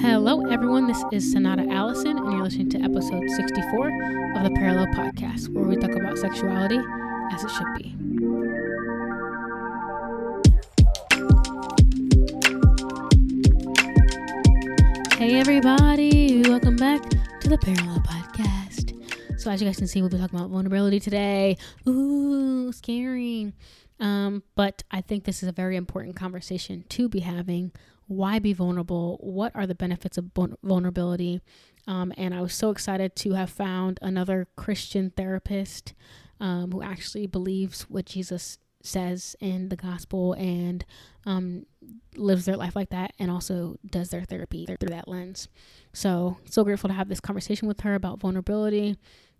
Hello, everyone. This is Sonata Allison, and you're listening to episode 64 of the Parallel Podcast, where we talk about sexuality as it should be. Hey, everybody. Welcome back to the Parallel Podcast. So, as you guys can see, we'll be talking about vulnerability today. Ooh, scary. Um, but I think this is a very important conversation to be having. Why be vulnerable? What are the benefits of vulnerability? Um, and I was so excited to have found another Christian therapist um, who actually believes what Jesus says in the gospel and um, lives their life like that and also does their therapy through that lens. So, so grateful to have this conversation with her about vulnerability.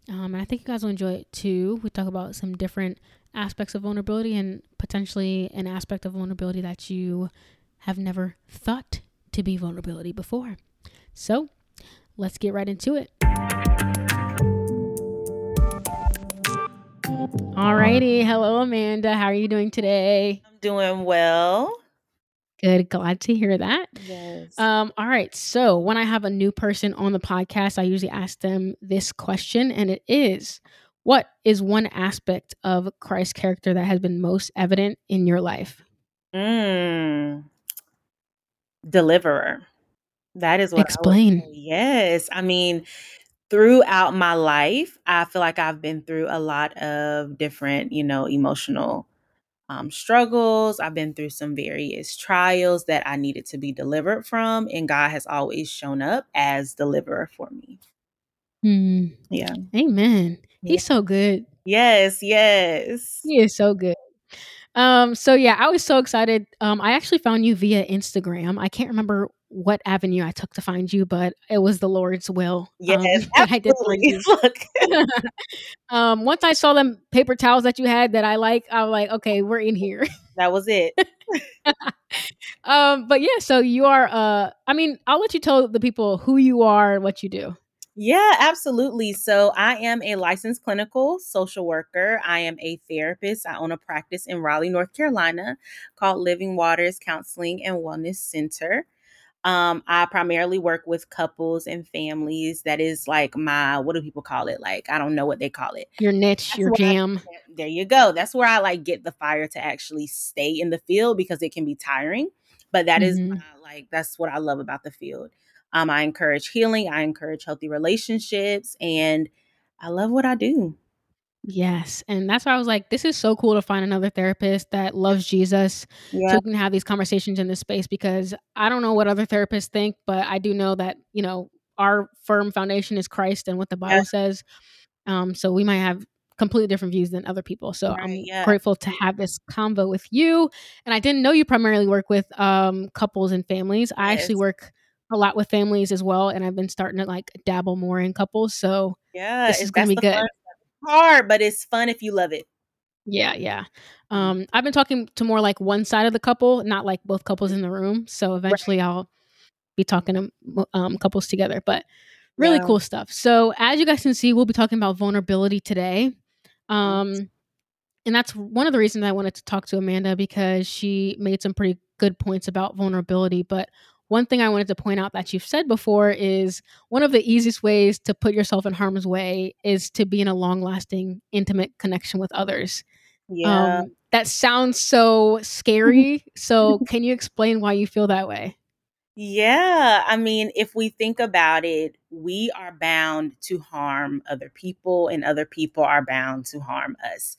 Um, and I think you guys will enjoy it too. We talk about some different aspects of vulnerability and potentially an aspect of vulnerability that you have never thought to be vulnerability before. So let's get right into it. Alrighty. Hello, Amanda. How are you doing today? I'm doing well. Good. Glad to hear that. Yes. Um, all right. So when I have a new person on the podcast, I usually ask them this question, and it is what is one aspect of Christ's character that has been most evident in your life? Mm. Deliverer. That is what Explain. I yes. I mean, throughout my life, I feel like I've been through a lot of different, you know, emotional um, struggles. I've been through some various trials that I needed to be delivered from, and God has always shown up as deliverer for me. Hmm. Yeah. Amen. He's so good. Yes, yes. He is so good. Um, so yeah, I was so excited. Um, I actually found you via Instagram. I can't remember what avenue I took to find you, but it was the Lord's will. Yes, um, I did find you. um, once I saw them paper towels that you had that I like, I was like, okay, we're in here. That was it. um, but yeah, so you are. Uh, I mean, I'll let you tell the people who you are and what you do. Yeah, absolutely. So, I am a licensed clinical social worker. I am a therapist. I own a practice in Raleigh, North Carolina called Living Waters Counseling and Wellness Center. Um, I primarily work with couples and families. That is like my, what do people call it? Like, I don't know what they call it. Your niche, That's your jam. I, there you go. That's where I like get the fire to actually stay in the field because it can be tiring. But that mm-hmm. is my, like, that's what I love about the field. Um, I encourage healing, I encourage healthy relationships, and I love what I do. Yes. And that's why I was like, this is so cool to find another therapist that loves Jesus yeah. so we can have these conversations in this space because I don't know what other therapists think, but I do know that, you know, our firm foundation is Christ and what the Bible yeah. says. Um, so we might have completely different views than other people. So right, I'm yeah. grateful to have this convo with you. And I didn't know you primarily work with um, couples and families. I yes. actually work a lot with families as well, and I've been starting to like dabble more in couples. So yeah, this is gonna be good. Hard, but it's fun if you love it. Yeah, yeah. Mm. Um, I've been talking to more like one side of the couple, not like both couples in the room. So eventually, right. I'll be talking to um, couples together. But really yeah. cool stuff. So as you guys can see, we'll be talking about vulnerability today. Um, and that's one of the reasons I wanted to talk to Amanda because she made some pretty good points about vulnerability. But one thing I wanted to point out that you've said before is one of the easiest ways to put yourself in harm's way is to be in a long lasting, intimate connection with others. Yeah. Um, that sounds so scary. so, can you explain why you feel that way? Yeah, I mean, if we think about it, we are bound to harm other people, and other people are bound to harm us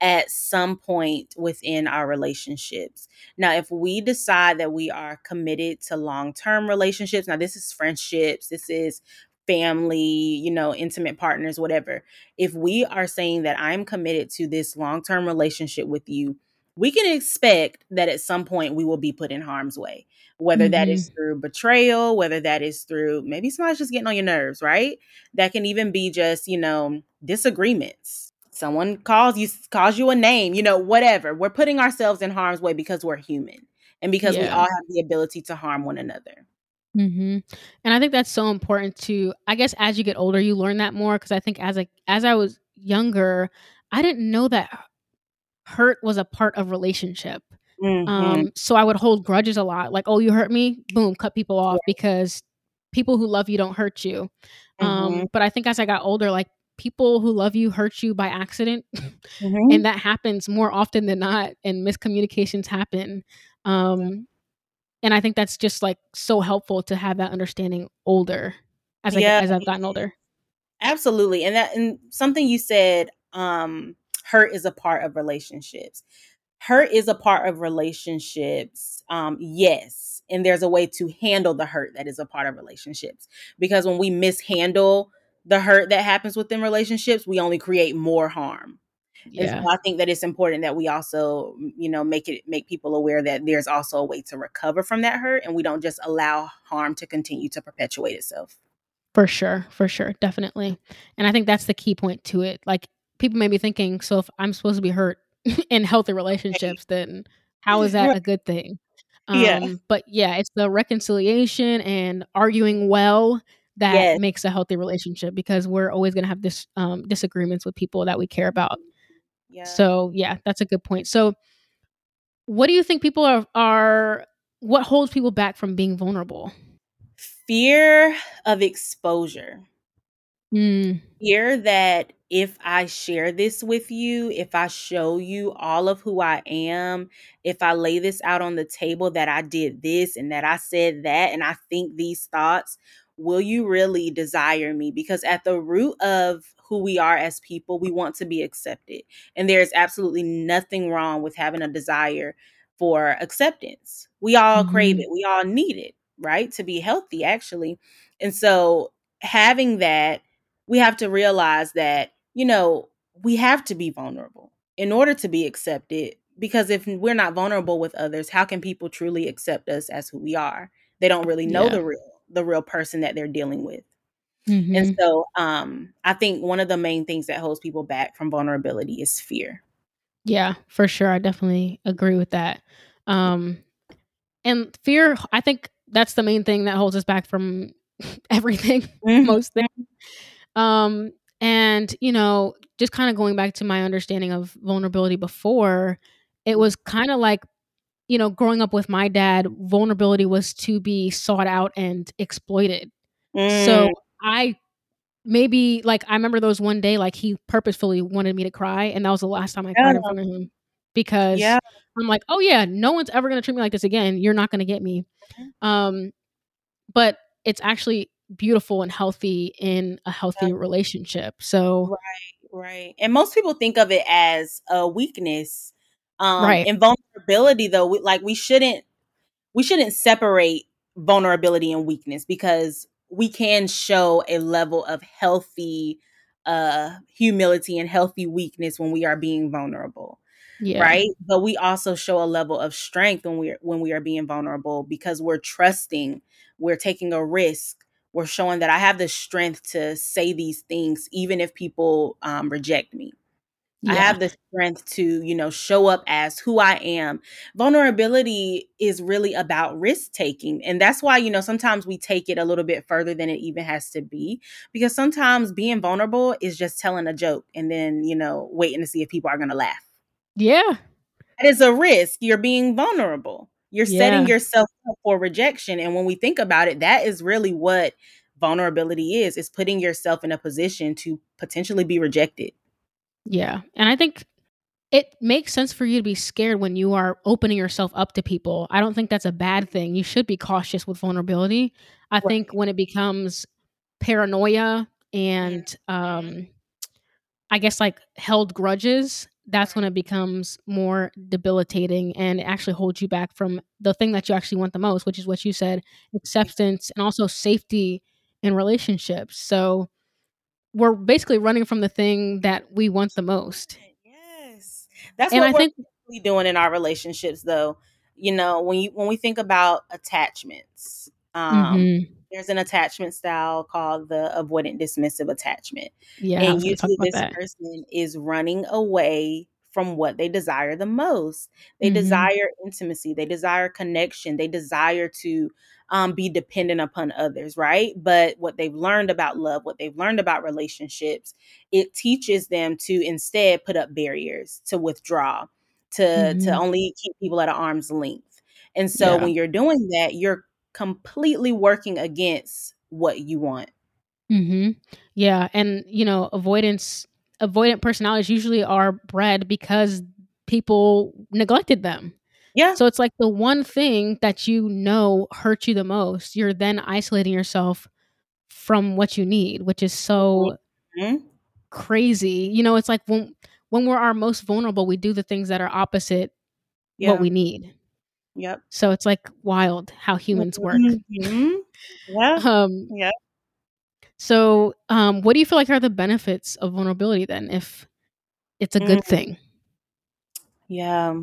at some point within our relationships. Now, if we decide that we are committed to long term relationships, now this is friendships, this is family, you know, intimate partners, whatever. If we are saying that I'm committed to this long term relationship with you, we can expect that at some point we will be put in harm's way, whether mm-hmm. that is mm-hmm. through betrayal, whether that is through maybe somebody's just getting on your nerves, right? That can even be just, you know, disagreements. Someone calls you calls you a name, you know, whatever. We're putting ourselves in harm's way because we're human and because yeah. we all have the ability to harm one another. Mm-hmm. And I think that's so important to. I guess as you get older, you learn that more because I think as a as I was younger, I didn't know that hurt was a part of relationship. Mm-hmm. Um, so I would hold grudges a lot, like, oh, you hurt me, boom, cut people off because people who love you don't hurt you. Mhm. Um, but I think as I got older, like people who love you hurt you by accident, Mhm. and that happens more often than not, and miscommunications happen. Um, and I think that's just like so helpful to have that understanding older as I Yeah. as I've gotten older. Absolutely. And that and something you said, um, hurt is a part of relationships. Hurt is a part of relationships. Um, yes. And there's a way to handle the hurt that is a part of relationships. Because when we mishandle the hurt that happens within relationships, we only create more harm. And Yeah, so I think that it's important that we also, you know, make it make people aware that there's also a way to recover from that hurt and we don't just allow harm to continue to perpetuate itself. for sure, for sure, definitely. And I think that's the key point to it. Like people may be thinking, so if I'm supposed to be hurt in healthy relationships, then how is that a good thing? Yeah. Um, but yeah, it's the reconciliation and arguing well that Yes. makes a healthy relationship because we're always going to have this um, disagreements with people that we care about. Yeah. So yeah, that's a good point. So what do you think people are are what holds people back from being vulnerable? Fear of exposure. Mm, Fear that if I share this with you, if I show you all of who I am, if I lay this out on the table that I did this and that I said that and I think these thoughts, will you really desire me? Because at the root of who we are as people, we want to be accepted. And there's absolutely nothing wrong with having a desire for acceptance. We all crave mhm. it, we all need it, right? To be healthy, actually. And so having that we have to realize that, you know, we have to be vulnerable in order to be accepted. Because if we're not vulnerable with others, how can people truly accept us as who we are? They don't really know Yeah. the real the real person that they're dealing with. And Mhm. so um I think one of the main things that holds people back from vulnerability is fear. Yeah, for sure. I definitely agree with that. Um and fear, I think that's the main thing that holds us back from everything, Mhm. most things. Um and you know, just kind of going back to my understanding of vulnerability before, it was kind of like you know, growing up with my dad, vulnerability was to be sought out and exploited. So Mm, I maybe like I remember those one day like he purposefully wanted me to cry, and that was the last time I cried in front of him because yeah. I'm like, oh yeah, no one's ever gonna treat me like this again. You're not gonna get me. Um, but it's actually beautiful and healthy in a healthy relationship. So Right, right. And most people think of it as a weakness. Um, right, and vulnerability though, we, like we shouldn't we shouldn't separate vulnerability and weakness because we can show a level of healthy uh humility and healthy weakness when we are being vulnerable yeah, right but we also show a level of strength when we're when we are being vulnerable because we're trusting we're taking a risk we're showing that i have the strength to say these things even if people um, reject me I have the strength to, you know, show up as who I am. Vulnerability is really about risk taking. And that's why, you know, sometimes we take it a little bit further than it even has to be. Because sometimes being vulnerable is just telling a joke and then, you know, waiting to see if people are going to laugh. yeah, That is a risk. You're being vulnerable. You're setting yourself up for rejection. And when we think about it, that is really what vulnerability is. is putting yourself in a position to potentially be rejected. yeah. And I think it makes sense for you to be scared when you are opening yourself up to people. I don't think that's a bad thing. You should be cautious with vulnerability. I think when it becomes paranoia and um I guess like held grudges, that's when it becomes more debilitating and it actually holds you back from the thing that you actually want the most, which is what you said, acceptance and also safety in relationships. So we're basically running from the thing that we want the most. Yes. That's And what I we're think doing in our relationships though. You know, when you when we think about attachments, um, Mhm. there's an attachment style called the avoidant dismissive attachment. Yeah, And was gonna talk usually this that. person is running away from what they desire the most. They Mhm. desire intimacy, they desire connection, they desire to um, be dependent upon others, right? But what they've learned about love, what they've learned about relationships, it teaches them to instead put up barriers, to withdraw, to to Mhm. only keep people at an arm's length. And so Yeah. when you're doing that, you're completely working against what you want. Mhm. Yeah, and you know, avoidance avoidant personalities usually are bred because people neglected them. Yeah. So it's like the one thing that you know hurts you the most, you're then isolating yourself from what you need, which is so Mhm. crazy. You know, it's like when when we're our most vulnerable, we do the things that are opposite Yeah. what we need. Yep. So it's like wild how humans work. Mhm. Yeah. Um Yeah. so um what do you feel like are the benefits of vulnerability then if it's a good Mm. thing? Yeah.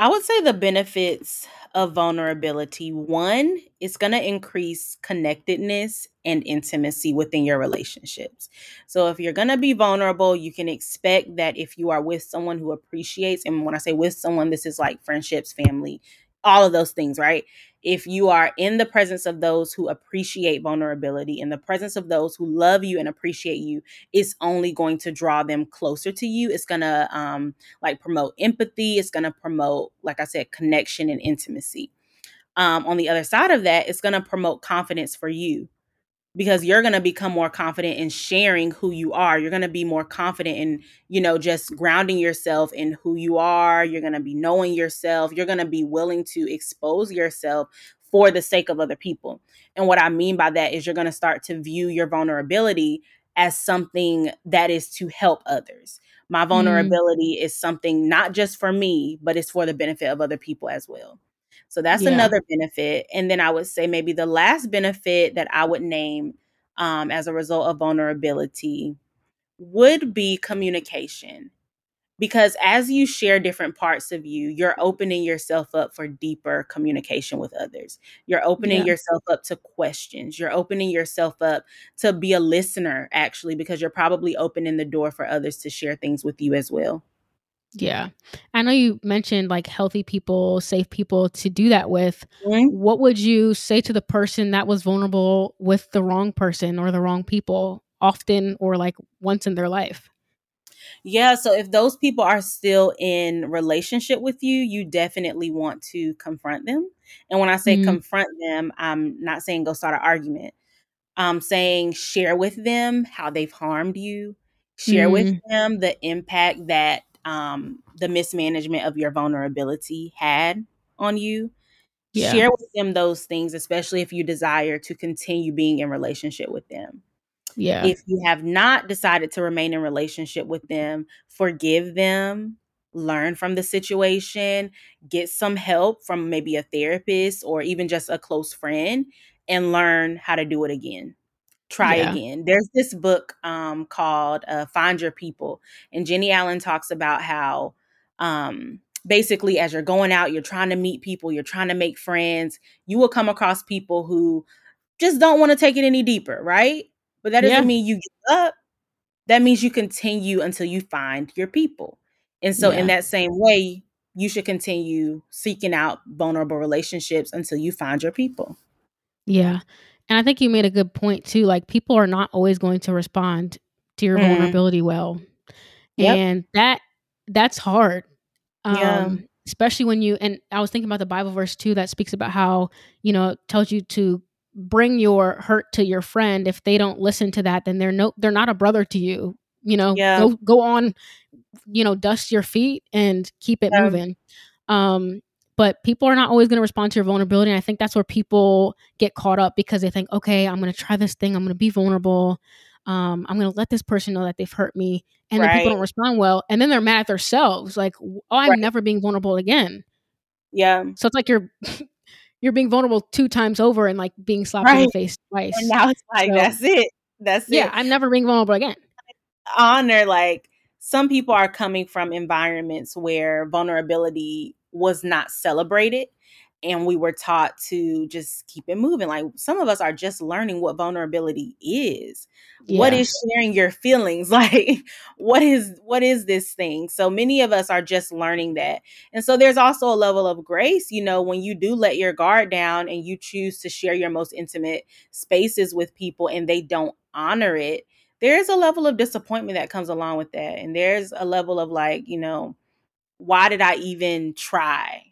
I would say the benefits of vulnerability. One, it's going to increase connectedness and intimacy within your relationships. So, if you're going to be vulnerable, you can expect that if you are with someone who appreciates, and when I say with someone, this is like friendships, family, all of those things, right? If you are in the presence of those who appreciate vulnerability, in the presence of those who love you and appreciate you, it's only going to draw them closer to you. It's to, um, like promote empathy. It's to promote, like I said, connection and intimacy. Um, on the other side of that, it's to promote confidence for you because you're going to become more confident in sharing who you are. You're going to be more confident in, you know, just grounding yourself in who you are. You're going to be knowing yourself. You're going to be willing to expose yourself for the sake of other people. And what I mean by that is you're going to start to view your vulnerability as something that is to help others. My Mm, vulnerability is something not just for me, but it's for the benefit of other people as well. So that's yeah. another benefit. And then I would say maybe the last benefit that I would name um, as a result of vulnerability would be communication. Because as you share different parts of you, you're opening yourself up for deeper communication with others. You're opening Yeah. yourself up to questions. You're opening yourself up to be a listener, actually, because you're probably opening the door for others to share things with you as well. Yeah. I know you mentioned like healthy people, safe people to do that with. Mhm. What would you say to the person that was vulnerable with the wrong person or the wrong people often or like once in their life? Yeah, so if those people are still in relationship with you, you definitely want to confront them. And when I say Mm, confront them, I'm not saying go start an argument. I'm saying share with them how they've harmed you. Share with mm, them the impact that um, the mismanagement of your vulnerability had on you. yeah. Share with them those things, especially if you desire to continue being in relationship with them. Yeah. If you have not decided to remain in relationship with them, forgive them, learn from the situation, get some help from maybe a therapist or even just a close friend and learn how to do it again. Try Yeah. again. There's this book um, called uh, Find Your People, and Jennie Allen talks about how um, basically, as you're going out, you're trying to meet people, you're trying to make friends, you will come across people who just don't want to take it any deeper, right? But that Yeah. doesn't mean you give up. That means you continue until you find your people. And so, in that same way, you should continue seeking out vulnerable relationships until you find your people. Yeah. And I think you made a good point too. Like people are not always going to respond to your Mm. vulnerability well. Yep. And that that's hard. Yeah. Um especially when you and I was thinking about the Bible verse too that speaks about how, you know, it tells you to bring your hurt to your friend. If they don't listen to that, then they're no they're not a brother to you. You know, Yeah. go go on, you know, dust your feet and keep it Yeah. moving. Um but people are not always going to respond to your vulnerability. And I think that's where people get caught up because they think, okay, I'm going to try this thing. I'm going to be vulnerable. Um, I'm going to let this person know that they've hurt me. And then people don't respond well. And then they're mad at themselves. Like, oh, I'm Right. never being vulnerable again. Yeah. So it's like you're you're being vulnerable two times over and like being slapped in the face twice. And now it's like, So- that's it. That's yeah, it. Yeah, I'm never being vulnerable again. honor like some people are coming from environments where vulnerability was not celebrated and we were taught to just keep it moving like some of us are just learning what vulnerability is. What Yeah. is sharing your feelings? Like what is what is this thing? So many of us are just learning that and so there's also a level of grace you know when you do let your guard down and you choose to share your most intimate spaces with people and they don't honor it there's a level of disappointment that comes along with that and there's a level of like you know why did i even try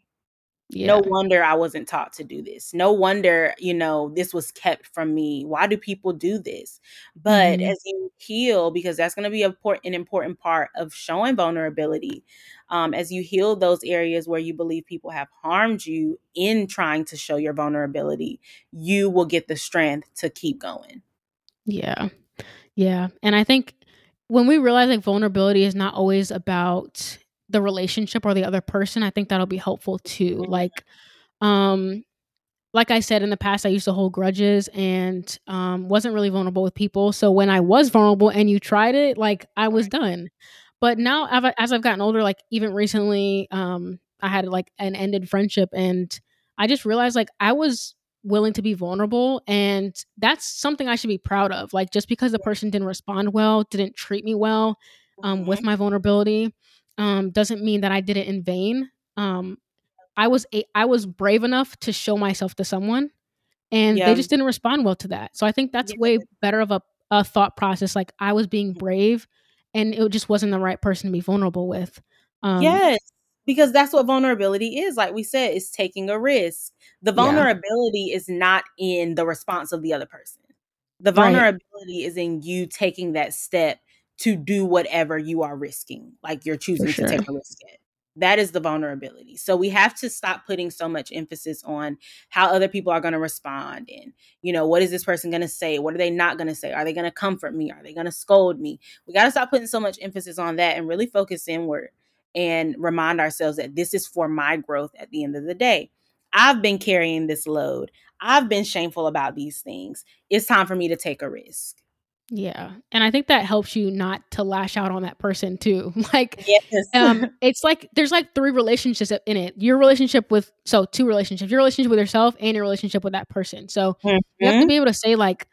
Yeah. No wonder I wasn't taught to do this. No wonder, you know, this was kept from me. Why do people do this? But mm-hmm. as you heal, because that's going to be a an important part of showing vulnerability, um, as you heal those areas where you believe people have harmed you in trying to show your vulnerability, you will get the strength to keep going. Yeah. Yeah. And I think when we realize like vulnerability is not always about the relationship or the other person, I think that'll be helpful too. Mm-hmm. Like, um, like I said in the past, I used to hold grudges and um, wasn't really vulnerable with people. So when I was vulnerable and you tried it, like I was done. But now, as I've gotten older, like even recently, um, I had like an ended friendship, and I just realized like I was willing to be vulnerable, and that's something I should be proud of. Like just because the person didn't respond well, didn't treat me well um, mm-hmm. with my vulnerability, um, doesn't mean that I did it in vain. Um, I was a- I was brave enough to show myself to someone, and yeah. they just didn't respond well to that. So I think that's yeah. way better of a, a thought process. Like I was being mm-hmm. brave, and it just wasn't the right person to be vulnerable with. Um, yes, because that's what vulnerability is. Like we said, is taking a risk. The vulnerability yeah. is not in the response of the other person. The vulnerability right. is in you taking that step to do whatever you are risking, like you're choosing sure. to take a risk at. That is the vulnerability. So we have to stop putting so much emphasis on how other people are going to respond and, you know, what is this person going to say? What are they not going to say? Are they going to comfort me? Are they going to scold me? We got to stop putting so much emphasis on that and really focus inward and remind ourselves that this is for my growth at the end of the day. I've been carrying this load. I've been shameful about these things. It's time for me to take a risk. Yeah. And I think that helps you not to lash out on that person too. Like yes. um it's like there's like three relationships in it. Your relationship with so two relationships. Your relationship with yourself and your relationship with that person. So mm-hmm. you have to mm-hmm. be able to say like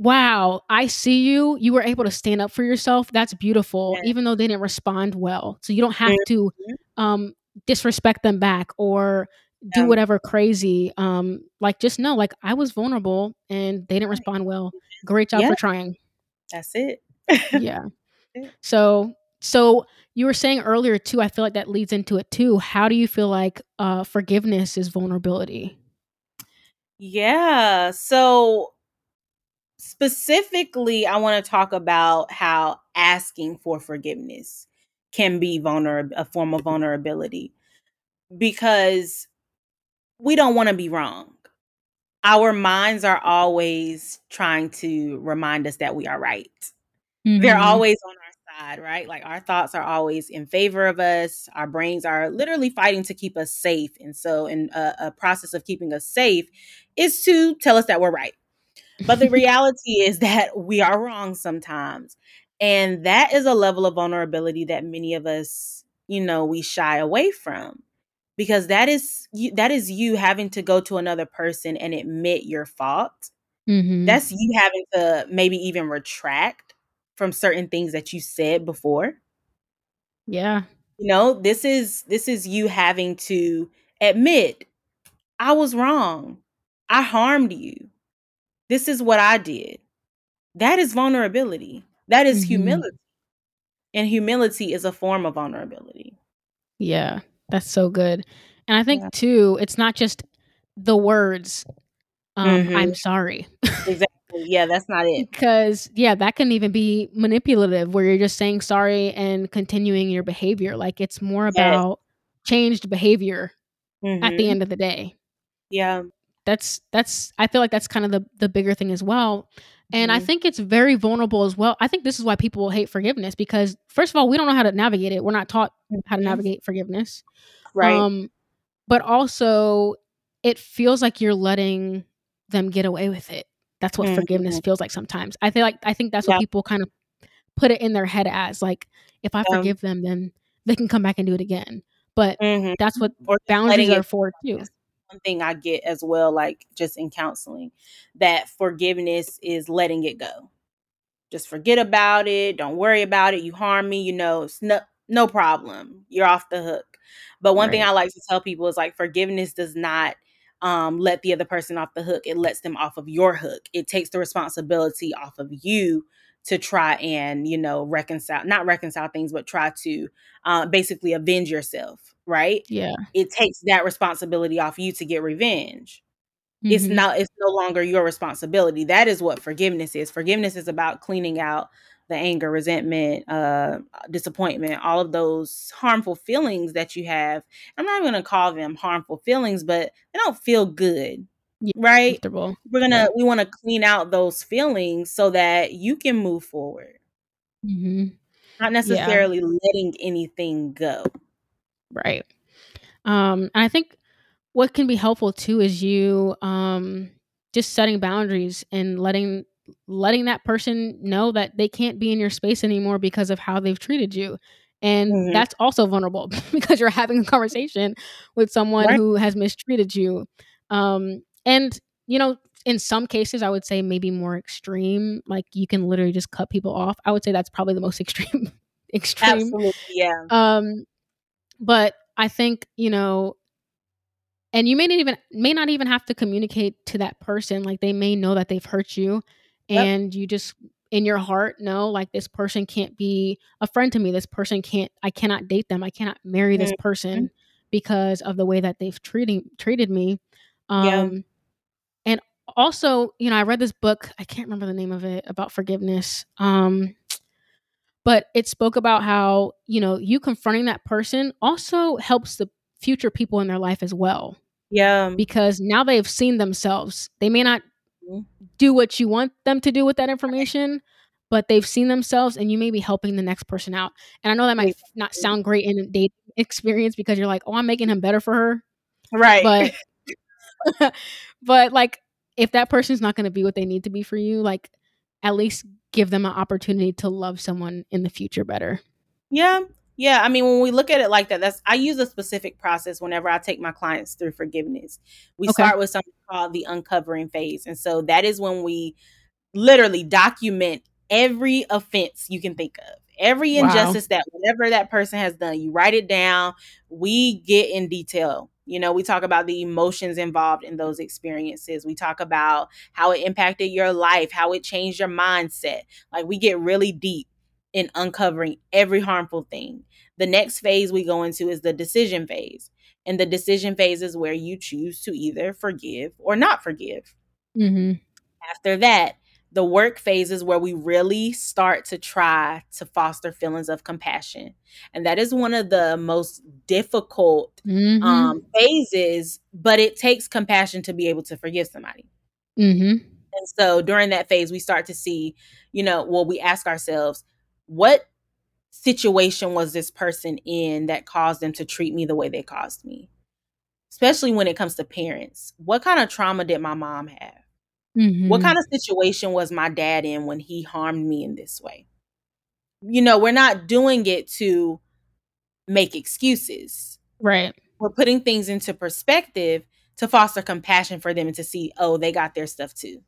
wow, I see you. You were able to stand up for yourself. That's beautiful yes. even though they didn't respond well. So you don't have mm-hmm. to um disrespect them back or do whatever crazy um like just know like I was vulnerable and they didn't respond well Great job yeah. for trying. That's it. yeah. So so you were saying earlier too, I feel like that leads into it too. How do you feel like uh forgiveness is vulnerability? Yeah. So specifically, I want to talk about how asking for forgiveness can be vulnerable a form of vulnerability because we don't want to be wrong our minds are always trying to remind us that we are right. Mm-hmm. They're always on our side, right? Like our thoughts are always in favor of us. Our brains are literally fighting to keep us safe. And so, in a, a process of keeping us safe, is to tell us that we're right. But the reality is that we are wrong sometimes. And that is a level of vulnerability that many of us, you know, we shy away from because that is you, that is you having to go to another person and admit your fault. Mm-hmm. That's you having to maybe even retract from certain things that you said before. Yeah. You know, this is this is you having to admit I was wrong. I harmed you. This is what I did. That is vulnerability. That is mm-hmm. humility. And humility is a form of vulnerability. Yeah. That's so good. And I think yeah. too, it's not just the words, um, mm-hmm. I'm sorry. exactly. Yeah, that's not it. Because, yeah, that can even be manipulative where you're just saying sorry and continuing your behavior. Like it's more yes. about changed behavior mm-hmm. at the mm-hmm. end of the day. Yeah. That's, that's, I feel like that's kind of the, the bigger thing as well. And mm-hmm. I think it's very vulnerable as well. I think this is why people hate forgiveness because, first of all, we don't know how to navigate it. We're not taught how to mm-hmm. navigate forgiveness. Right. Um, but also, it feels like you're letting them get away with it. That's what mm-hmm. forgiveness feels like sometimes. I feel like I think that's what people kind of put it in their head as like, if I forgive them, then they can come back and do it again. But mm-hmm. that's what or boundaries are for too. One thing I get as well, like just in counseling, that forgiveness is letting it go. Just forget about it. Don't worry about it. You harm me, you know, it's no no problem. You're off the hook. But one right. thing I like to tell people is like forgiveness does not um, let the other person off the hook. It lets them off of your hook. It takes the responsibility off of you to try and you know reconcile, not reconcile things, but try to uh, basically avenge yourself, right? Yeah. It takes that responsibility off you to get revenge. Mm-hmm. It's not it's no longer your responsibility. That is what forgiveness is. Forgiveness is about cleaning out the anger, resentment, uh, disappointment, all of those harmful feelings that you have. I'm not going to call them harmful feelings, but they don't feel good. Yeah, right? We're going to yeah. we want to clean out those feelings so that you can move forward. Mm-hmm. Not necessarily yeah. letting anything go. Right. Um and I think what can be helpful too is you um just setting boundaries and letting letting that person know that they can't be in your space anymore because of how they've treated you. And mm-hmm. that's also vulnerable because you're having a conversation with someone right. who has mistreated you. Um, and, you know, in some cases, I would say maybe more extreme. Like you can literally just cut people off. I would say that's probably the most extreme. extreme. Absolutely, yeah. Um, but I think you know and you may not even may not even have to communicate to that person like they may know that they've hurt you yep. and you just in your heart know like this person can't be a friend to me this person can't i cannot date them i cannot marry this mm-hmm. person because of the way that they've treating treated me um yeah. and also you know i read this book i can't remember the name of it about forgiveness um but it spoke about how you know you confronting that person also helps the future people in their life as well. Yeah. Because now they've seen themselves. They may not mm-hmm. do what you want them to do with that information, but they've seen themselves and you may be helping the next person out. And I know that might not sound great in a dating experience because you're like, "Oh, I'm making him better for her." Right. But but like if that person's not going to be what they need to be for you, like at least give them an opportunity to love someone in the future better. Yeah. Yeah, I mean, when we look at it like that, that's I use a specific process whenever I take my clients through forgiveness. We okay. start with something called the uncovering phase. And so that is when we literally document every offense you can think of. Every injustice wow. that whatever that person has done, you write it down. We get in detail. You know, we talk about the emotions involved in those experiences. We talk about how it impacted your life, how it changed your mindset. Like we get really deep in uncovering every harmful thing. The next phase we go into is the decision phase. And the decision phase is where you choose to either forgive or not forgive. Mm-hmm. After that, the work phase is where we really start to try to foster feelings of compassion. And that is one of the most difficult mm-hmm. um, phases, but it takes compassion to be able to forgive somebody. Mm-hmm. And so during that phase, we start to see, you know, well, we ask ourselves, what situation was this person in that caused them to treat me the way they caused me? Especially when it comes to parents. What kind of trauma did my mom have? Mm-hmm. What kind of situation was my dad in when he harmed me in this way? You know, we're not doing it to make excuses. Right. We're putting things into perspective to foster compassion for them and to see, oh, they got their stuff too.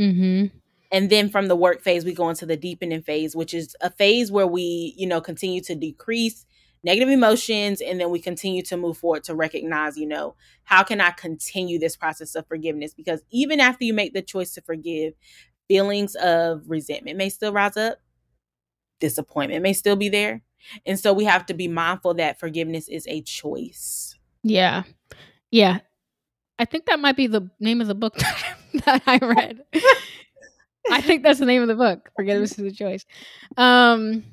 Mm-hmm. And then from the work phase, we go into the deepening phase, which is a phase where we, you know, continue to decrease negative emotions and then we continue to move forward to recognize, you know, how can I continue this process of forgiveness? Because even after you make the choice to forgive, feelings of resentment may still rise up, disappointment may still be there. And so we have to be mindful that forgiveness is a choice. Yeah. Yeah. I think that might be the name of the book that I read. I think that's the name of the book. Forgiveness is a choice. Um,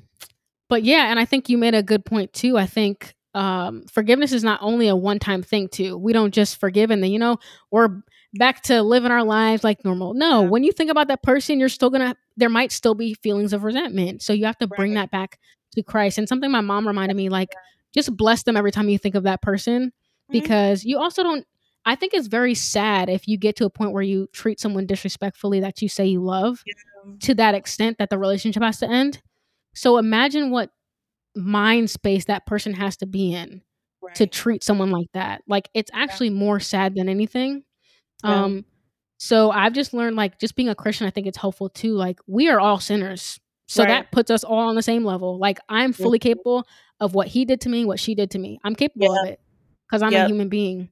but yeah, and I think you made a good point too. I think um, forgiveness is not only a one-time thing too. We don't just forgive and then you know we're back to living our lives like normal. No, when you think about that person, you're still gonna. There might still be feelings of resentment, so you have to bring that back to Christ. And something my mom reminded me, like, just bless them every time you think of that person, mm-hmm. because you also don't I think it's very sad if you get to a point where you treat someone disrespectfully that you say you love yeah. to that extent that the relationship has to end. So imagine what mind space that person has to be in right. to treat someone like that. Like it's actually yeah. more sad than anything. Yeah. Um so I've just learned like just being a Christian I think it's helpful too. Like we are all sinners. So right. that puts us all on the same level. Like I'm fully mm-hmm. capable of what he did to me, what she did to me. I'm capable of it because I'm yep. a human being.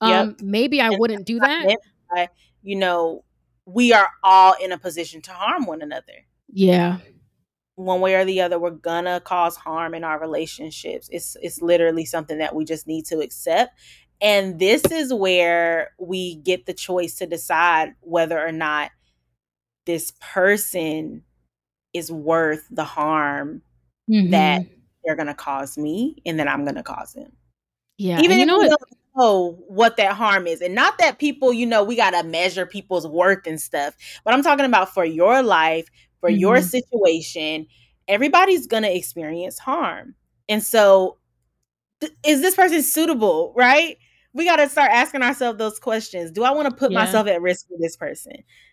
Um, yep. maybe I and wouldn't do that. you know, we are all in a position to harm one another. Yeah. One way or the other we're gonna cause harm in our relationships it's it's literally something that we just need to accept and this is where we get the choice to decide whether or not this person is worth the harm mm-hmm. that they're gonna cause me and that I'm gonna cause them. Yeah. Even you if know we don't know what that harm is. And not that people, you know, we gotta measure people's worth and stuff. But I'm talking about for your life, for mm-hmm. your situation, everybody's gonna experience harm. And so th- is this person suitable, right? We got to start asking ourselves those questions. Do I want to put yeah. myself at risk for this person?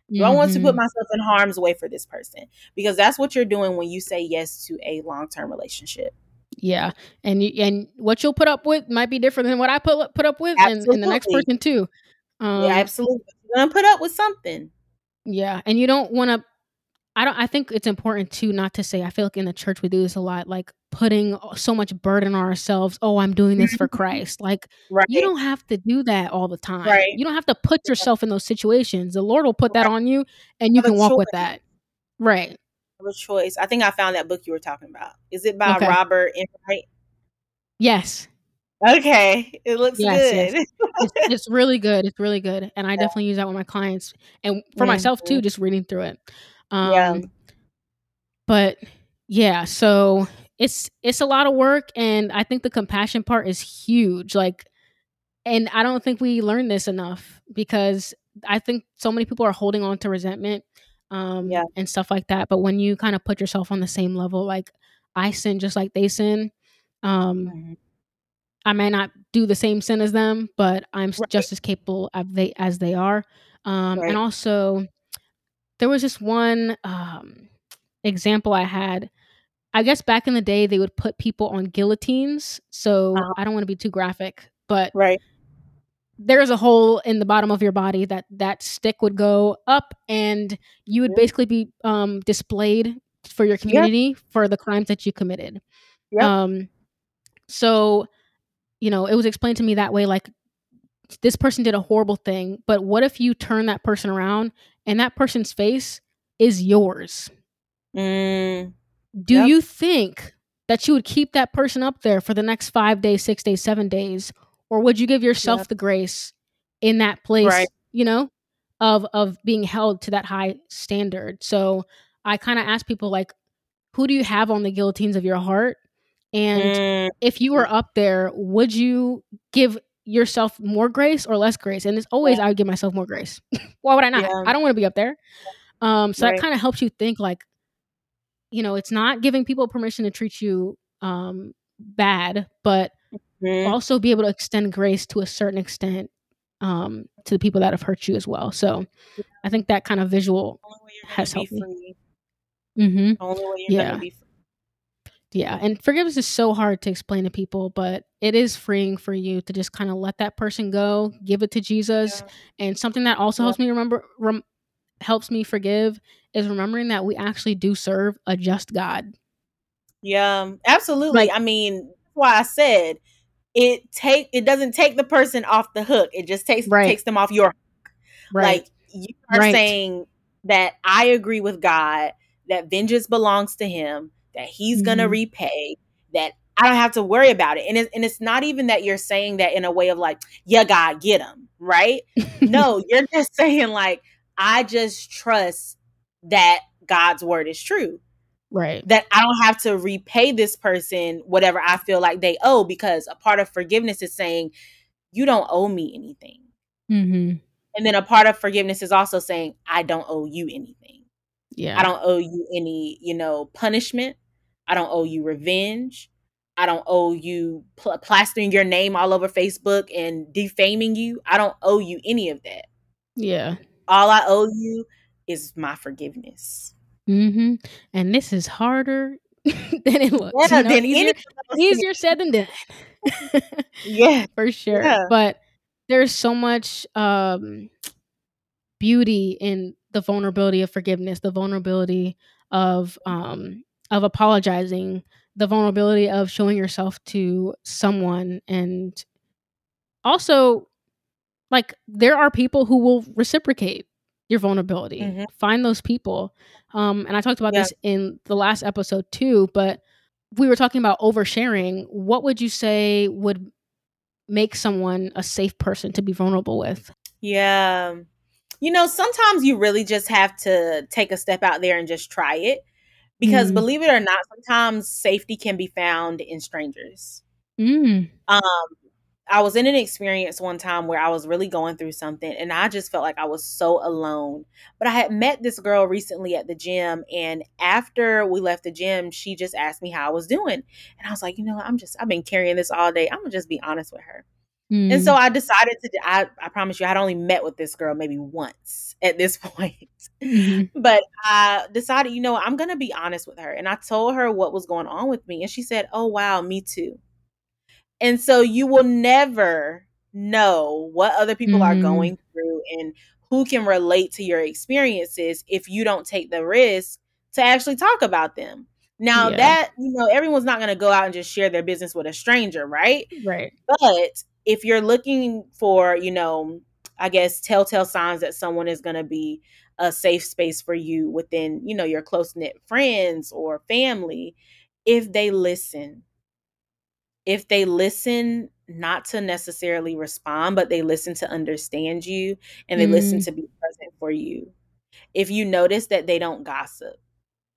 Do mm-hmm. I want to put mm-hmm. myself in harm's way for this person? Because that's what you're doing when you say yes to a long term relationship. Yeah, and you, and what you'll put up with might be different than what I put put up with, and, and, the next person too. Um, yeah, absolutely. You're gonna put up with something. Yeah, and you don't want to. I don't. I think it's important too not to say. I feel like in the church we do this a lot, like putting so much burden on ourselves. Oh, I'm doing this for Christ. Like right. you don't have to do that all the time. Right. You don't have to put yourself in those situations. The Lord will put right. that on you, and you can walk choice. with that. Right. A choice. I think I found that book you were talking about. Is it by okay. Robert Enright? Yes. Okay, it looks yes, good. Yes. It's, it's, really good. It's really good, and I yeah. definitely use that with my clients and for mm-hmm. myself too. Just reading through it. Um, yeah. But yeah, so it's it's a lot of work and i think the compassion part is huge like and i don't think we learn this enough because i think so many people are holding on to resentment um yeah. and stuff like that but when you kind of put yourself on the same level like i sin just like they sin um mm-hmm. i may not do the same sin as them but i'm right. just as capable of they as they are um right. and also there was this one um example i had I guess back in the day they would put people on guillotines. So uh-huh. I don't want to be too graphic, but right. There's a hole in the bottom of your body that that stick would go up, and you would basically be um, displayed for your community yep. for the crimes that you committed. Yep. Um, so, you know, it was explained to me that way, like this person did a horrible thing, but what if you turn that person around and that person's face is yours? Mm. Do yep. you think that you would keep that person up there for the next five days, six days, seven days? Or would you give yourself yep. the grace in that place, right. you know, of of being held to that high standard? So I kind of ask people like, who do you have on the guillotines of your heart? And mm. if you were up there, would you give yourself more grace or less grace? And it's always yeah. I would give myself more grace. Why would I not? Yeah. I don't want to be up there. Um, so right. that kind of helps you think like, you know, it's not giving people permission to treat you um, bad, but mm-hmm. also be able to extend grace to a certain extent um, to the people that have hurt you as well. So I think that kind of visual has helped me. Mm-hmm. yeah. Yeah, and forgiveness is so hard to explain to people, but it is freeing for you to just kind of let that person go, give it to Jesus, yeah. and something that also yeah. helps me remember rem- helps me forgive is remembering that we actually do serve a just God. Yeah, absolutely. Like, I mean, why I said it take it doesn't take the person off the hook. It just takes right. takes them off your hook. Right. Like you are right. saying that I agree with God that vengeance belongs to him, that he's mm-hmm. going to repay, that I don't have to worry about it. And it's, and it's not even that you're saying that in a way of like, yeah, God, get him, right? no, you're just saying like, I just trust that God's word is true. Right. That I don't have to repay this person whatever I feel like they owe because a part of forgiveness is saying, you don't owe me anything. Mm-hmm. And then a part of forgiveness is also saying, I don't owe you anything. Yeah. I don't owe you any, you know, punishment. I don't owe you revenge. I don't owe you pl- plastering your name all over Facebook and defaming you. I don't owe you any of that. Yeah. All I owe you is my forgiveness. Mm-hmm. And this is harder than it looks. Yeah, you know, than easier, easier said than done. yeah, for sure. Yeah. But there's so much um, beauty in the vulnerability of forgiveness, the vulnerability of um, of apologizing, the vulnerability of showing yourself to someone, and also like there are people who will reciprocate your vulnerability. Mhm. Find those people. Um, and I talked about Yeah. this in the last episode too, but we were talking about oversharing. What would you say would make someone a safe person to be vulnerable with? Yeah. You know, sometimes you really just have to take a step out there and just try it. Because Mhm. believe it or not, sometimes safety can be found in strangers. Mm. Um, I was in an experience one time where I was really going through something and I just felt like I was so alone. But I had met this girl recently at the gym and after we left the gym, she just asked me how I was doing. And I was like, you know, I'm just I've been carrying this all day. I'm gonna just be honest with her. Mm. And so I decided to I I promise you I'd only met with this girl maybe once at this point. Mhm. But I decided, you know, I'm going to be honest with her. And I told her what was going on with me and she said, "Oh wow, me too." And so you will never know what other people are Mhm. going through and who can relate to your experiences if you don't take the risk to actually talk about them. Now Yeah. that, you know, everyone's not going to go out and just share their business with a stranger, right? Right. But if you're looking for, you know, I guess telltale signs that someone is going to be a safe space for you within, you know, your close knit friends or family, if they listen, if they listen not to necessarily respond, but they listen to understand you and they listen Mm. to be present for you. If you notice that they don't gossip,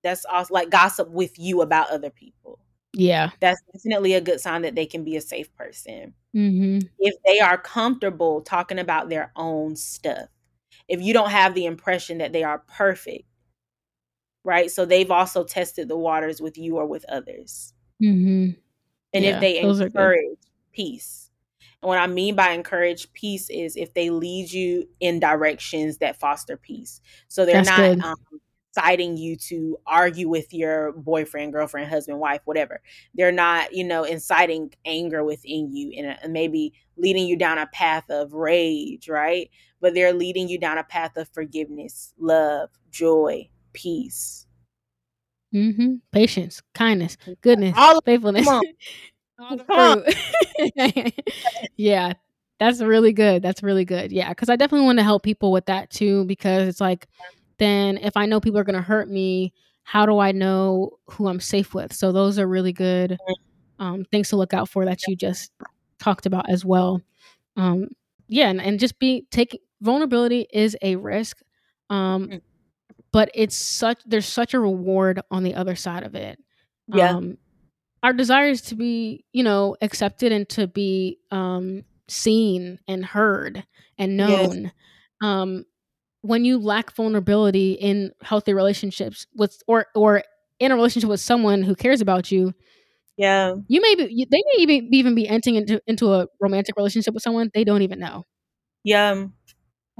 that's also like gossip with you about other people. Yeah. That's definitely a good sign that they can be a safe person hmm if they are comfortable talking about their own stuff. If you don't have the impression that they are perfect, right? So they've also tested the waters with you or with others. hmm And Yeah, if they those are good. encourage peace. And what I mean by encourage peace is if they lead you in directions that foster peace. So they're That's not um, inciting you to argue with your boyfriend, girlfriend, husband, wife, whatever. They're not, you know, inciting anger within you and, and maybe leading you down a path of rage, right? But they're leading you down a path of forgiveness, love, joy, peace. hmm Patience, kindness, goodness, All faithfulness. come on. All the fruit. yeah, that's really good. That's really good. Yeah, because I definitely want to help people with that too. Because it's like, then if I know people are going to hurt me, how do I know who I'm safe with? So those are really good um, things to look out for that you just talked about as well. Um, yeah, and, and just be taking vulnerability is a risk, um, Mhm. but it's such there's such a reward on the other side of it Yeah. um our desire is to be you know accepted and to be um seen and heard and Yes. known um when you lack vulnerability in healthy relationships with or or in a relationship with someone who cares about you Yeah. you may be you, they may even, even be entering into into a romantic relationship with someone they don't even know Yeah.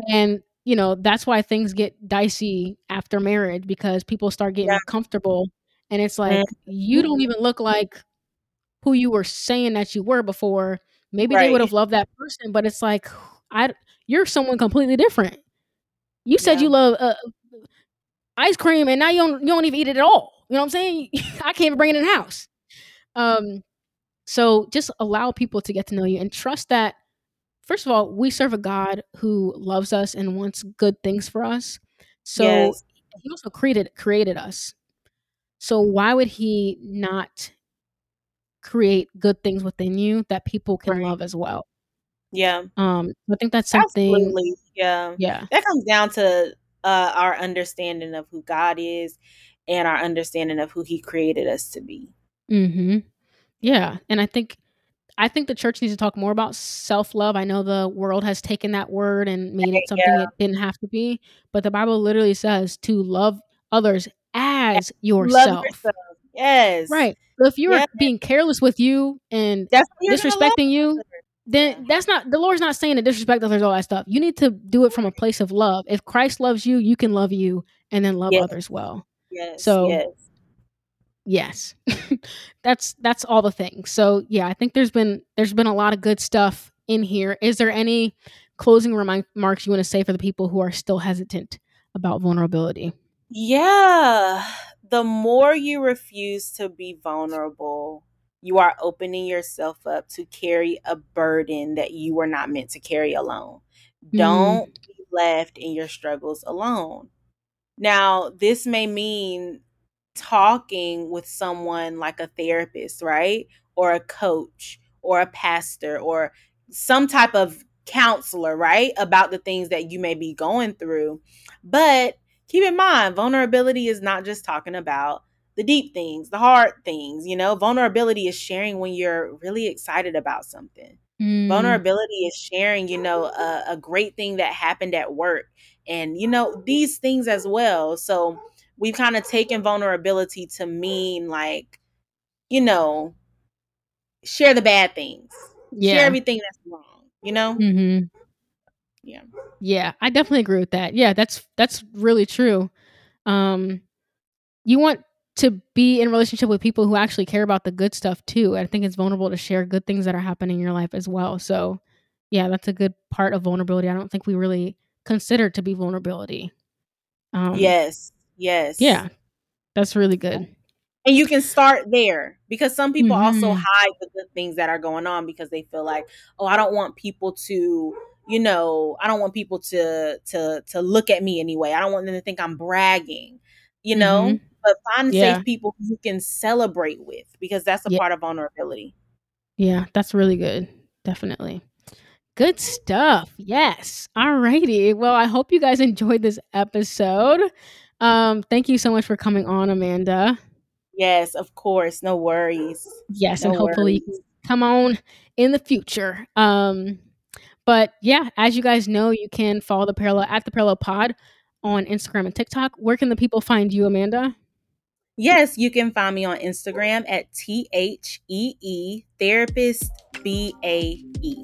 and you know that's why things get dicey after marriage because people start getting Yeah. comfortable and it's mm-hmm. like you don't even look like who you were saying that you were before maybe they would have loved that person but it's like i you're someone completely different you said Yeah. you love uh, ice cream and now you don't you don't even eat it at all you know what i'm saying i can't even bring it in the house um so just allow people to get to know you and trust that first of all we serve a god who loves us and wants good things for us so Yes. he also created created us so why would he not create good things within you that people can Right. love as well Yeah. um i think that's something Absolutely. Yeah. yeah That comes down to uh, our understanding of who God is and our understanding of who He created us to be. hmm Yeah, and I think I think the church needs to talk more about self love. I know the world has taken that word and made it something Yeah. it didn't have to be, but the Bible literally says to love others as yourself. yourself. Yes. Right. So if you're being careless with you and That's what you're gonna love disrespecting you. Then that's not the Lord's not saying to disrespect others, all that stuff. You need to do it from a place of love. If Christ loves you, you can love you and then love Yes. others well. Yes. So yes. yes that's that's all the things so yeah i think there's been there's been a lot of good stuff in here is there any closing remarks you want to say for the people who are still hesitant about vulnerability Yeah. The more you refuse to be vulnerable, you are opening yourself up to carry a burden that you were not meant to carry alone. Mm. Don't be left in your struggles alone. Now, this may mean talking with someone like a therapist, right? Or a coach or a pastor or some type of counselor, right? About the things that you may be going through. But keep in mind, vulnerability is not just talking about the deep things, the hard things, you know? Vulnerability is sharing when you're really excited about something. Mm. Vulnerability is sharing, you know, a, a great thing that happened at work and, you know, these things as well. So we've kind of taken vulnerability to mean like, you know, share the bad things, Yeah. share everything that's wrong, you know? Mm-hmm. Yeah. Yeah, I definitely agree with that. Yeah, that's that's really true. Um, you want to be in relationship with people who actually care about the good stuff too. I think it's vulnerable to share good things that are happening in your life as well. So, yeah, that's a good part of vulnerability. I don't think we really consider to be vulnerability. Um, yes. Yes. Yeah, that's really good. And you can start there because some people also Mhm. hide the good things that are going on because they feel like, oh, I don't want people to, you know, I don't want people to to to look at me anyway. I don't want them to think I'm bragging, you know. Mhm. But find Yeah. safe people who you can celebrate with because that's a Yeah. part of vulnerability. Yeah, that's really good. Definitely. Good stuff. Yes. Alrighty. Well, I hope you guys enjoyed this episode. Um, thank you so much for coming on, Amanda. Yes, of course. No worries. Yes, No and hopefully worries. come on in the future. Um, but yeah, as you guys know, you can follow the parallel at the parallel pod on Instagram and TikTok. Where can the people find you, Amanda? Yes, you can find me on Instagram at T H E E therapist B A E.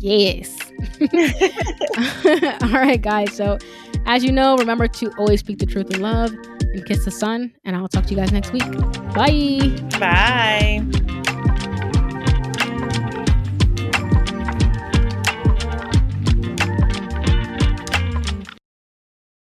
Yes. All right, guys. So, as you know, remember to always speak the truth in love and kiss the Son. And I'll talk to you guys next week. Bye. Bye.